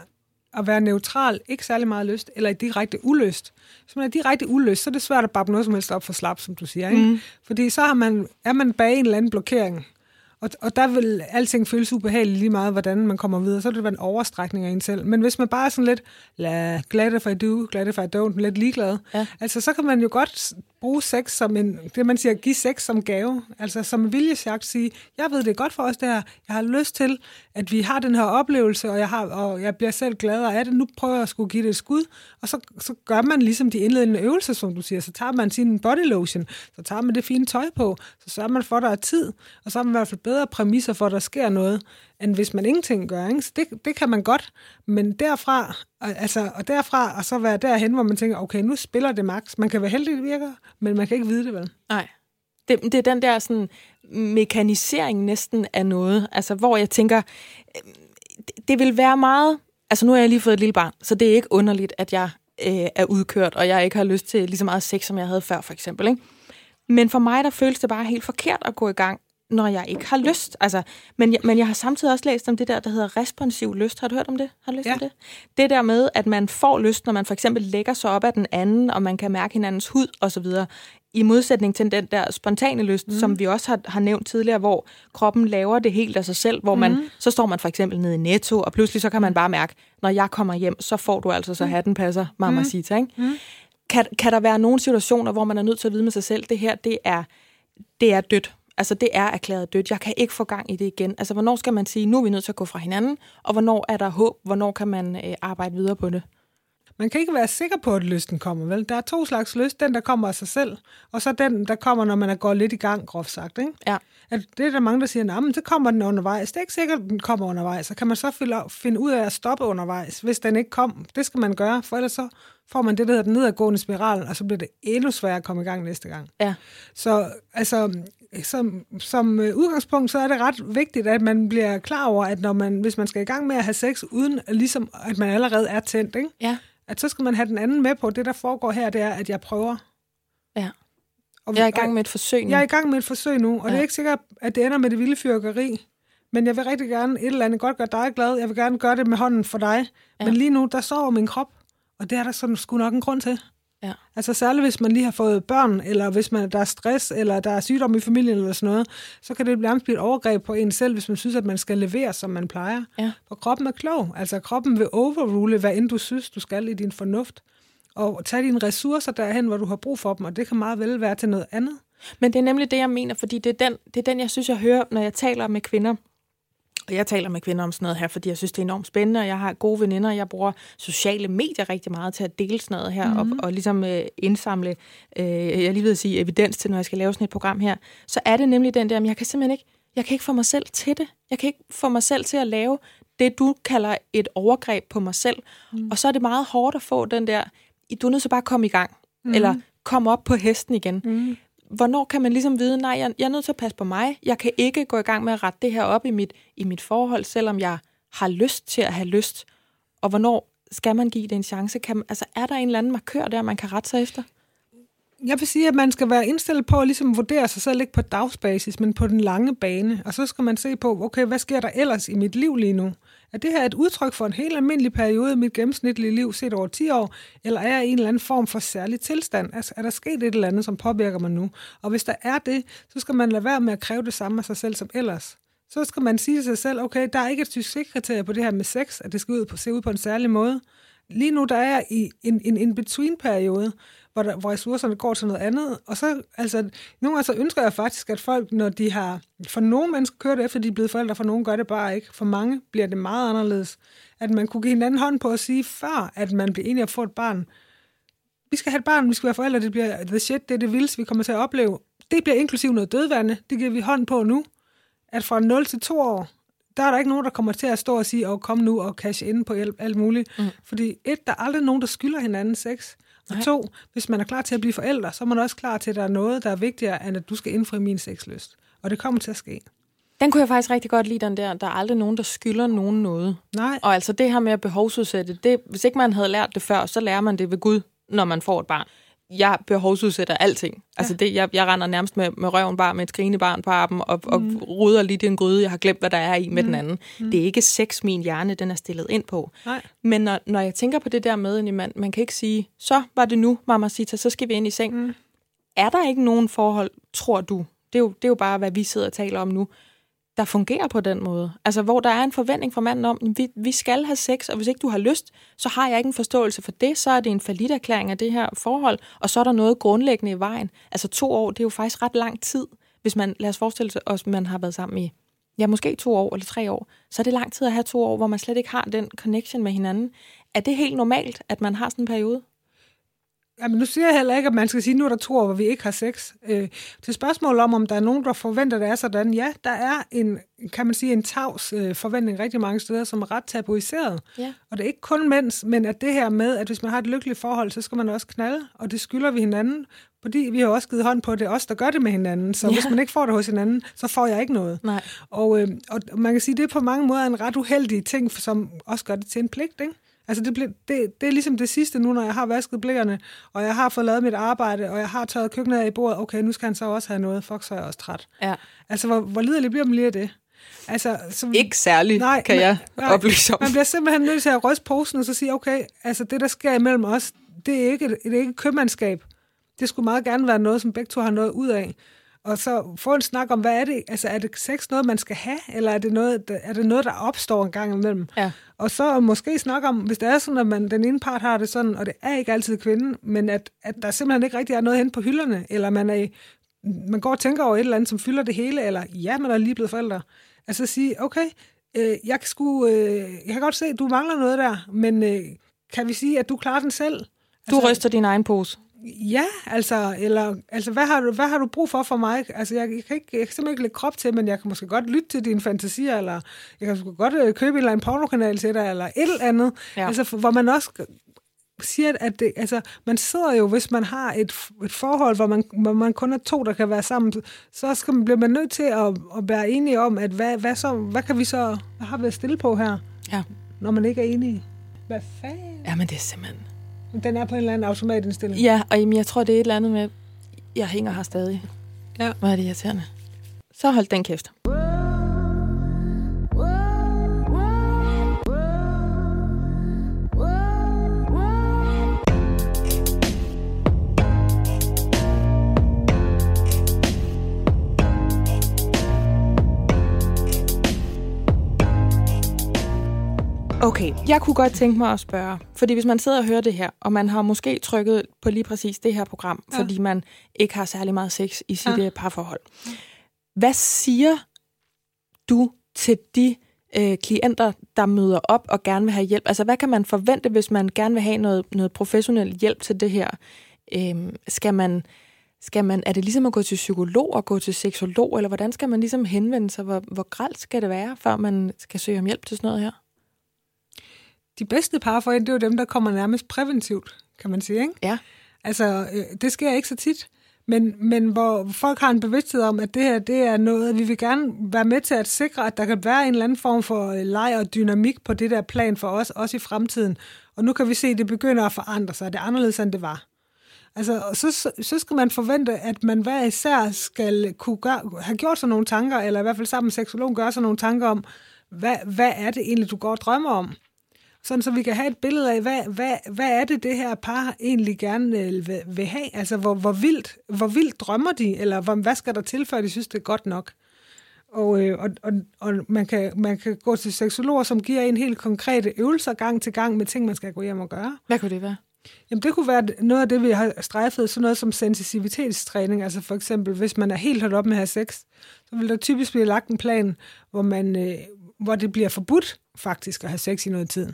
at være neutral, ikke særlig meget lyst, eller i direkte ulyst. Hvis man er direkte ulyst, så er det svært at bakke noget som helst op for slap, som du siger. Ikke? Mm. Fordi så har man, er man bag en eller anden blokering. Og, og der vil alting føles ubehageligt lige meget, hvordan man kommer videre. Så vil det være en overstrækning af en selv. Men hvis man bare er sådan lidt, la, glad if I do, glad if I don't, lidt ligeglad, ja. altså så kan man jo godt bruge sex som en, det man siger, give sex som gave. Altså som viljesjagt sige, jeg ved det er godt for os det her, jeg har lyst til, at vi har den her oplevelse, og jeg, har, og jeg bliver selv gladere af det, nu prøver jeg at skulle give det et skud, og så, så gør man ligesom de indledende øvelser, som du siger, så tager man sin body lotion, så tager man det fine tøj på, så sørger man for, at der er tid, og så har man i hvert fald bedre præmisser for, at der sker noget, end hvis man ingenting gør. Ikke? Så det, det kan man godt, men derfra, altså, og derfra og så være derhen, hvor man tænker, okay, nu spiller det max. Man kan være heldig, det virker, men man kan ikke vide det vel. Nej. Det, det er den der sådan mekanisering næsten af noget, altså hvor jeg tænker, det, det vil være meget, altså nu har jeg lige fået et lille barn, så det er ikke underligt, at jeg øh, er udkørt, og jeg ikke har lyst til lige så meget sex, som jeg havde før, for eksempel. Ikke? Men for mig, der føles det bare helt forkert at gå i gang når jeg ikke har lyst. Altså, men, jeg, men jeg har samtidig også læst om det der, der hedder responsiv lyst. Har du hørt om det? Har du læst ja. om det? Det der med, at man får lyst, når man for eksempel lægger sig op af den anden, og man kan mærke hinandens hud osv., i modsætning til den der spontane lyst, mm. som vi også har, har nævnt tidligere, hvor kroppen laver det helt af sig selv, hvor man, mm. så står man for eksempel nede i Netto, og pludselig så kan man bare mærke, når jeg kommer hjem, så får du altså så mm. hatten passer, mamma mm. Sita, ikke? Mm. Kan, kan der være nogle situationer, hvor man er nødt til at vide med sig selv, det her, det er, det er dødt Altså, det er erklæret dødt. Jeg kan ikke få gang i det igen. Altså, hvornår skal man sige, nu er vi nødt til at gå fra hinanden, og hvornår er der håb? Hvornår kan man øh, arbejde videre på det? Man kan ikke være sikker på, at lysten kommer, vel? Der er to slags lyst. Den, der kommer af sig selv, og så den, der kommer, når man er gået lidt i gang, groft sagt, ikke? Ja. At det er der mange, der siger, men så kommer den undervejs. Det er ikke sikkert, at den kommer undervejs. Så kan man så finde ud af at stoppe undervejs, hvis den ikke kom. Det skal man gøre, for ellers så får man det, der hedder den nedadgående spiral, og så bliver det endnu sværere at komme i gang næste gang. Ja. Så altså, som, som øh, udgangspunkt, så er det ret vigtigt, at man bliver klar over, at når man, hvis man skal i gang med at have sex, uden ligesom, at man allerede er tændt, ikke? Ja. At så skal man have den anden med på, det der foregår her, det er, at jeg prøver. Ja. Og Jeg er i gang med et forsøg nu. Jeg er i gang med et forsøg nu, og ja. det er ikke sikkert, at det ender med det vilde fyrkeri. Men jeg vil rigtig gerne et eller andet godt gøre dig glad. Jeg vil gerne gøre det med hånden for dig. Ja. Men lige nu, der sover min krop, og det er der sådan sgu nok en grund til. Ja. Altså særligt hvis man lige har fået børn, eller hvis man, der er stress, eller der er sygdom i familien, eller sådan noget, så kan det nærmest blive et overgreb på en selv, hvis man synes, at man skal levere, som man plejer. Ja. For kroppen er klog. Altså kroppen vil overrule, hvad end du synes, du skal i din fornuft. Og tage dine ressourcer derhen, hvor du har brug for dem, og det kan meget vel være til noget andet. Men det er nemlig det, jeg mener, fordi det er den, det er den jeg synes, jeg hører, når jeg taler med kvinder. Og jeg taler med kvinder om sådan noget her, fordi jeg synes, det er enormt spændende, og jeg har gode veninder, og jeg bruger sociale medier rigtig meget til at dele sådan noget her, mm-hmm. og, og ligesom øh, indsamle, øh, jeg lige ved at sige, evidens til, når jeg skal lave sådan et program her. Så er det nemlig den der, men jeg kan simpelthen ikke, jeg kan ikke få mig selv til det. Jeg kan ikke få mig selv til at lave det, du kalder et overgreb på mig selv. Mm. Og så er det meget hårdt at få den der, du er nødt til bare at komme i gang, mm. eller komme op på hesten igen. Mm. Hvornår kan man ligesom vide, nej, jeg, jeg er nødt til at passe på mig. Jeg kan ikke gå i gang med at rette det her op i mit, i mit forhold, selvom jeg har lyst til at have lyst. Og hvornår skal man give det en chance? Kan, man- altså, er der en eller anden markør der, man kan rette sig efter? Jeg vil sige, at man skal være indstillet på at ligesom vurdere sig selv ikke på dagsbasis, men på den lange bane. Og så skal man se på, okay, hvad sker der ellers i mit liv lige nu? Er det her et udtryk for en helt almindelig periode i mit gennemsnitlige liv set over 10 år, eller er jeg i en eller anden form for særlig tilstand? Altså, er der sket et eller andet, som påvirker mig nu? Og hvis der er det, så skal man lade være med at kræve det samme af sig selv som ellers. Så skal man sige til sig selv, okay, der er ikke et succeskriterie på det her med sex, at det skal ud på, se ud på en særlig måde. Lige nu der er jeg i en, en en between-periode, hvor, der, hvor ressourcerne går til noget andet. Og så, altså, nogle gange så ønsker jeg faktisk, at folk, når de har, for nogle mennesker kører det efter, de er blevet forældre, for nogle gør det bare ikke. For mange bliver det meget anderledes. At man kunne give hinanden hånd på at sige, før at man bliver enig at få et barn, vi skal have et barn, vi skal være forældre, det bliver the shit, det er det vildeste, vi kommer til at opleve. Det bliver inklusiv noget dødvande, det giver vi hånd på nu. At fra 0 til 2 år, der er der ikke nogen, der kommer til at stå og sige, åh, kom nu og cash ind på alt, alt muligt. Mm. Fordi et, der er aldrig nogen, der skylder hinanden sex. Og to, hvis man er klar til at blive forældre, så er man også klar til, at der er noget, der er vigtigere, end at du skal indfri min sexlyst. Og det kommer til at ske. Den kunne jeg faktisk rigtig godt lide, den der, der er aldrig nogen, der skylder nogen noget. Nej, Og altså det her med at behovsudsætte, det, hvis ikke man havde lært det før, så lærer man det ved Gud, når man får et barn. Jeg behovsudsætter alting. Altså det, jeg, jeg render nærmest med, med røven bare med et skrigende barn på armen og, mm. og ruder lidt i en gryde, jeg har glemt, hvad der er i med mm. den anden. Mm. Det er ikke sex, min hjerne den er stillet ind på. nej. Men når, når jeg tænker på det der med, man, man kan ikke sige, så var det nu, mamma Sita, så skal vi ind i seng. Mm. Er der ikke nogen forhold, tror du, det er, jo, det er jo bare, hvad vi sidder og taler om nu, der fungerer på den måde. Altså, hvor der er en forventning fra manden om, vi, vi skal have sex, og hvis ikke du har lyst, så har jeg ikke en forståelse for det, så er det en erklæring af det her forhold, og så er der noget grundlæggende i vejen. Altså, to år, det er jo faktisk ret lang tid, hvis man, lad os forestille sig, at man har været sammen i, ja, måske to år eller tre år, så er det lang tid at have to år, hvor man slet ikke har den connection med hinanden. Er det helt normalt, at man har sådan en periode? Jamen, nu siger jeg heller ikke, at man skal sige, nu er der to år, hvor vi ikke har sex. Øh, til spørgsmål om, om der er nogen, der forventer, det er sådan. Ja, der er en, kan man sige, en tavs øh, forventning rigtig mange steder, som er ret tabuiseret. Ja. Og det er ikke kun mænds, men at det her med, at hvis man har et lykkeligt forhold, så skal man også knalde, og det skylder vi hinanden, fordi vi har også givet hånd på, at det er os, der gør det med hinanden. Så ja. hvis man ikke får det hos hinanden, så får jeg ikke noget. Nej. Og, øh, og man kan sige, at det er på mange måder en ret uheldig ting, som også gør det til en pligt, ikke? Altså det, blev, det, det er ligesom det sidste nu, når jeg har vasket blæerne, og jeg har fået lavet mit arbejde, og jeg har tørret køkkenet af i bordet. Okay, nu skal han så også have noget. Fuck, så er jeg også træt. Ja. Altså, hvor, hvor liderligt bliver man lige af det? Altså, så, Ikke særligt, Nej, kan men- jeg nej. oplyse om. man bliver simpelthen nødt til at ryste posen og så sige, okay, altså det, der sker imellem os, det er ikke, det er ikke købmandskab. Det skulle meget gerne være noget, som begge to har noget ud af. Og så få en snak om, hvad er det? Altså, er det sex noget, man skal have? Eller er det noget, der, er det noget, der opstår en gang imellem? Ja. Og så måske snakke om, hvis det er sådan, at man, den ene part har det sådan, og det er ikke altid kvinden, men at, at der simpelthen ikke rigtig er noget hen på hylderne, eller man, er, man går og tænker over et eller andet, som fylder det hele, eller ja, man er lige blevet forældre. Altså sige, okay, øh, jeg, kan sgu, øh, jeg kan godt se, at du mangler noget der, men øh, kan vi sige, at du klarer den selv? Du Altså- ryster din egen pose. Ja, altså, eller, altså hvad, har du, hvad har du brug for for mig? Altså, jeg, jeg, kan ikke, jeg kan simpelthen ikke lægge krop til, men jeg kan måske godt lytte til dine fantasier, eller jeg kan måske godt øh, købe en eller anden pornokanal til dig, eller et eller andet. Ja. Altså, for- hvor man også siger, at det, altså, man sidder jo, hvis man har et, et forhold, hvor man, hvor man kun er to, der kan være sammen, så skal man, bliver man nødt til at, at være enige om, at hvad, hvad, så, hvad kan vi så, hvad har vi at stille på her, Ja. når man ikke er enige? Hvad fanden? Ja, men det er simpelthen... Den er på en eller anden automatindstilling. Ja, og jamen, jeg tror, det er et eller andet med, jeg hænger her stadig. Ja. Hvor er det irriterende. Så hold den kæft. Okay, jeg kunne godt tænke mig at spørge, fordi hvis man sidder og hører det her, og man har måske trykket på lige præcis det her program, ja. fordi man ikke har særlig meget sex i sit ja. parforhold. Hvad siger du til de øh, klienter, der møder op og gerne vil have hjælp? Altså, hvad kan man forvente, hvis man gerne vil have noget, noget professionel hjælp til det her? Øhm, skal man, skal man, er det ligesom at gå til psykolog og gå til seksolog, eller hvordan skal man ligesom henvende sig? Hvor, hvor gralt skal det være, før man skal søge om hjælp til sådan noget her? De bedste parforhold, det er jo dem, der kommer nærmest præventivt, kan man sige, ikke? Ja. Altså, øh, det sker ikke så tit, men, men hvor folk har en bevidsthed om, at det her, det er noget, vi vil gerne være med til at sikre, at der kan være en eller anden form for øh, leg og dynamik på det der plan for os, også i fremtiden. Og nu kan vi se, at det begynder at forandre sig. Det er anderledes, end det var. Altså, så, så skal man forvente, at man hver især skal kunne gøre, have gjort sig nogle tanker, eller i hvert fald sammen med seksologen gøre sig nogle tanker om, hvad, hvad er det egentlig, du går og drømmer om? Sådan så vi kan have et billede af, hvad, hvad, hvad er det, det her par egentlig gerne øh, vil, vil have? Altså, hvor, hvor, vildt, hvor vildt drømmer de, eller hvor, hvad skal der til, før de synes, det er godt nok? Og, øh, og, og, og man, kan, man kan gå til seksologer, som giver en helt konkrete øvelser gang til gang med ting, man skal gå hjem og gøre. Hvad kunne det være? Jamen, det kunne være noget af det, vi har strejfet, sådan noget som sensitivitetstræning. Altså for eksempel, hvis man er helt holdt op med at have sex, så vil der typisk blive lagt en plan, hvor, man, øh, hvor det bliver forbudt faktisk at have sex i noget tid.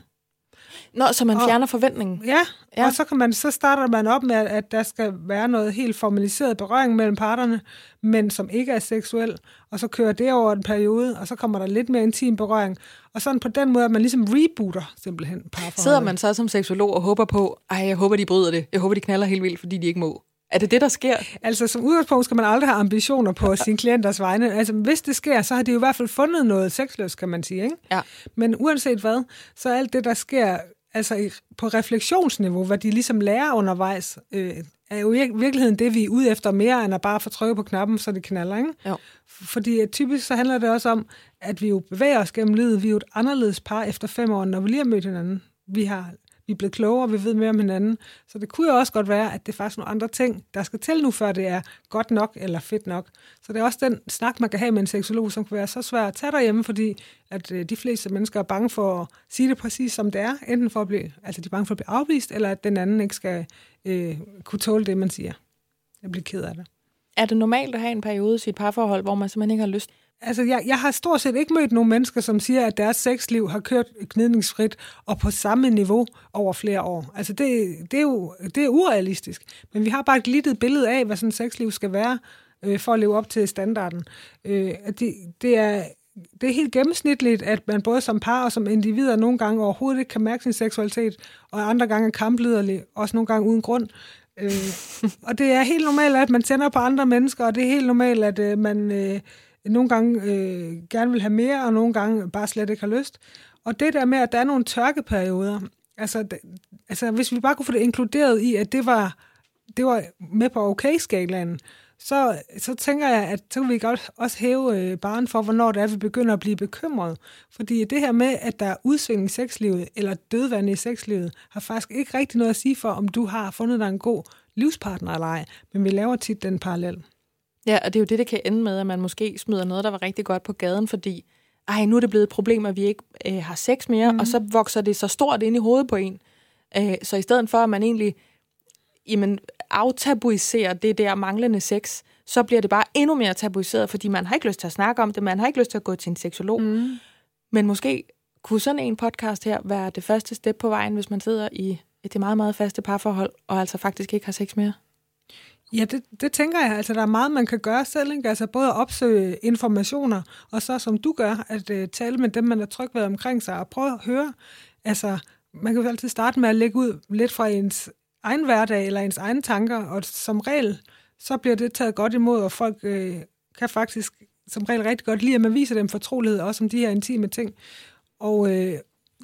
Nå, så man fjerner og, forventningen? Ja, ja, og så, kan man, så starter man op med, at der skal være noget helt formaliseret berøring mellem parterne, men som ikke er seksuel, og så kører det over en periode, og så kommer der lidt mere intim berøring, og sådan på den måde, at man ligesom rebooter simpelthen parforholdet. Sidder man så som seksolog og håber på, ej, jeg håber, de bryder det, jeg håber, de knaller helt vildt, fordi de ikke må? Er det det, der sker? Altså, som udgangspunkt skal man aldrig have ambitioner på sine klienters vegne. Altså, hvis det sker, så har de jo i hvert fald fundet noget sexløst, kan man sige. Ikke? Ja. Men uanset hvad, så er alt det, der sker altså på refleksionsniveau, hvad de ligesom lærer undervejs, øh, er jo i virkeligheden det, vi er ude efter mere, end at bare få trykket på knappen, så det knaller, ikke? Jo. Fordi at typisk så handler det også om, at vi jo bevæger os gennem livet. Vi er jo et anderledes par efter fem år, når vi lige har mødt hinanden. Vi har vi er blevet klogere, vi ved mere om hinanden. Så det kunne jo også godt være, at det er faktisk nogle andre ting, der skal til nu, før det er godt nok eller fedt nok. Så det er også den snak, man kan have med en seksolog, som kan være så svær at tage derhjemme, fordi at øh, de fleste mennesker er bange for at sige det præcis som det er, enten for at blive, altså de er bange for at blive afvist, eller at den anden ikke skal øh, kunne tåle det, man siger. Jeg bliver ked af det. Er det normalt at have en periode i sit parforhold, hvor man simpelthen ikke har lyst Altså, jeg, jeg har stort set ikke mødt nogen mennesker, som siger, at deres sexliv har kørt gnidningsfrit og på samme niveau over flere år. Altså, det, det, er jo det er urealistisk. Men vi har bare et glittet billede af, hvad sådan et sexliv skal være, øh, for at leve op til standarden. Øh, det, det er det er helt gennemsnitligt, at man både som par og som individer nogle gange overhovedet ikke kan mærke sin seksualitet, og andre gange er kampliderlig, også nogle gange uden grund. Øh, og det er helt normalt, at man tænder på andre mennesker, og det er helt normalt, at øh, man... Øh, nogle gange øh, gerne vil have mere, og nogle gange bare slet ikke har lyst. Og det der med, at der er nogle tørkeperioder, altså, altså hvis vi bare kunne få det inkluderet i, at det var, det var med på okay-skalaen, så, så tænker jeg, at så kan vi godt også hæve øh, barn for, hvornår det er, vi begynder at blive bekymret. Fordi det her med, at der er udsving i sexlivet, eller dødvand i sexlivet, har faktisk ikke rigtig noget at sige for, om du har fundet dig en god livspartner eller ej. Men vi laver tit den parallel. Ja, og det er jo det, det kan ende med, at man måske smider noget, der var rigtig godt på gaden, fordi ej, nu er det blevet et problem, at vi ikke øh, har sex mere, mm. og så vokser det så stort ind i hovedet på en. Øh, så i stedet for, at man egentlig jamen, aftabuiserer det der manglende sex, så bliver det bare endnu mere tabuiseret, fordi man har ikke lyst til at snakke om det, man har ikke lyst til at gå til en seksolog. Mm. Men måske kunne sådan en podcast her være det første step på vejen, hvis man sidder i et meget, meget faste parforhold, og altså faktisk ikke har sex mere? Ja, det, det tænker jeg. Altså, der er meget, man kan gøre selv. Ikke? Altså, både at opsøge informationer, og så som du gør, at uh, tale med dem, man er tryg ved omkring sig, og prøve at høre. Altså, man kan jo altid starte med at lægge ud lidt fra ens egen hverdag, eller ens egne tanker, og som regel, så bliver det taget godt imod, og folk uh, kan faktisk som regel rigtig godt lide, at man viser dem fortrolighed, også om de her intime ting. Og, uh,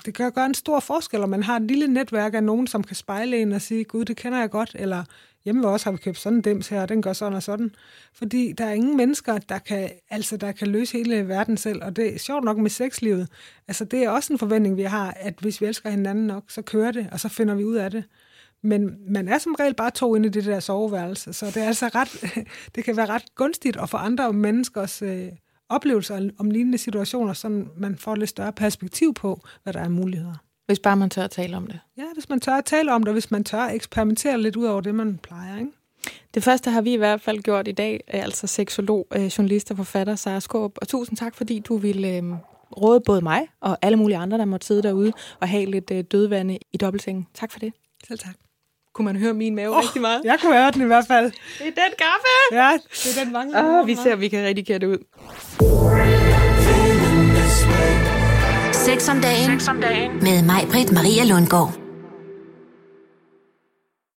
det kan gøre en stor forskel, om man har et lille netværk af nogen, som kan spejle en og sige, gud, det kender jeg godt, eller hjemme ved os har vi købt sådan en dims her, og den gør sådan og sådan. Fordi der er ingen mennesker, der kan, altså, der kan løse hele verden selv, og det er sjovt nok med sexlivet. Altså, det er også en forventning, vi har, at hvis vi elsker hinanden nok, så kører det, og så finder vi ud af det. Men man er som regel bare to inde i det der soveværelse, så det er altså ret, det kan være ret gunstigt at få andre menneskers øh, oplevelser om lignende situationer, så man får lidt større perspektiv på, hvad der er muligheder. Hvis bare man tør at tale om det. Ja, hvis man tør at tale om det, hvis man tør at eksperimentere lidt ud over det, man plejer. Ikke? Det første har vi i hvert fald gjort i dag, altså seksolog, øh, journalist og forfatter Sara Skåb. Og tusind tak, fordi du ville øh, råde både mig og alle mulige andre, der måtte sidde derude og have lidt øh, dødvande i dobbeltsengen. Tak for det. Selv tak. Kunne man høre min mave oh, rigtig meget? Jeg kunne høre den i hvert fald. Det er den kaffe! Ja, det er den mange. Oh, vi ser, at vi kan redigere det ud. Sex om dagen, Sex om dagen. med mig, Britt Maria Lundgaard.